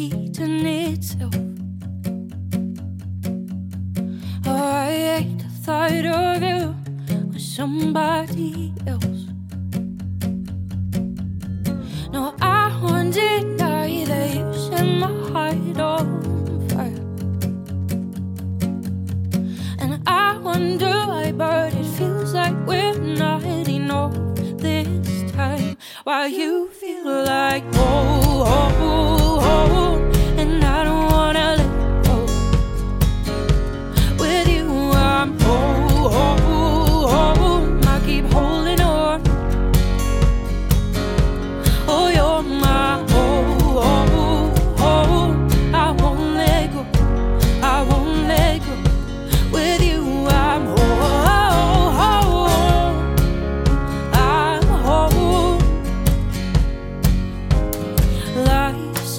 repeating itself? I hate the thought of you with somebody else. No, I won't deny that you set my heart on fire. And I wonder why, but it feels like we're not enough this time. Why you feel like oh, oh,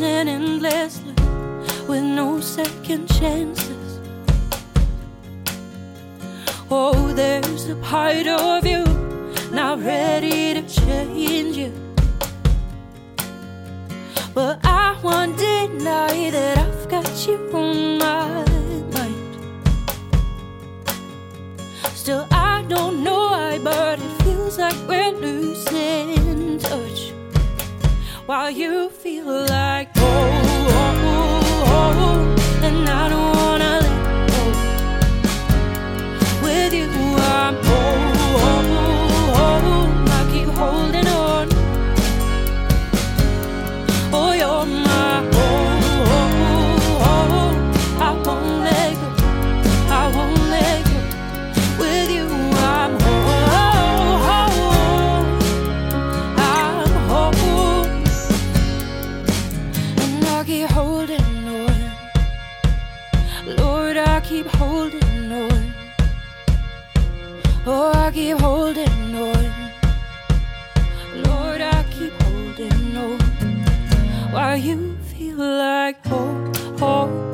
Life's an endless loop with no second chances. Oh, there's a part of you not ready to change you. But I won't deny that I've got you on my you feel like keep holding on. Oh, I keep holding on. Lord, I keep holding on. While you feel like oh,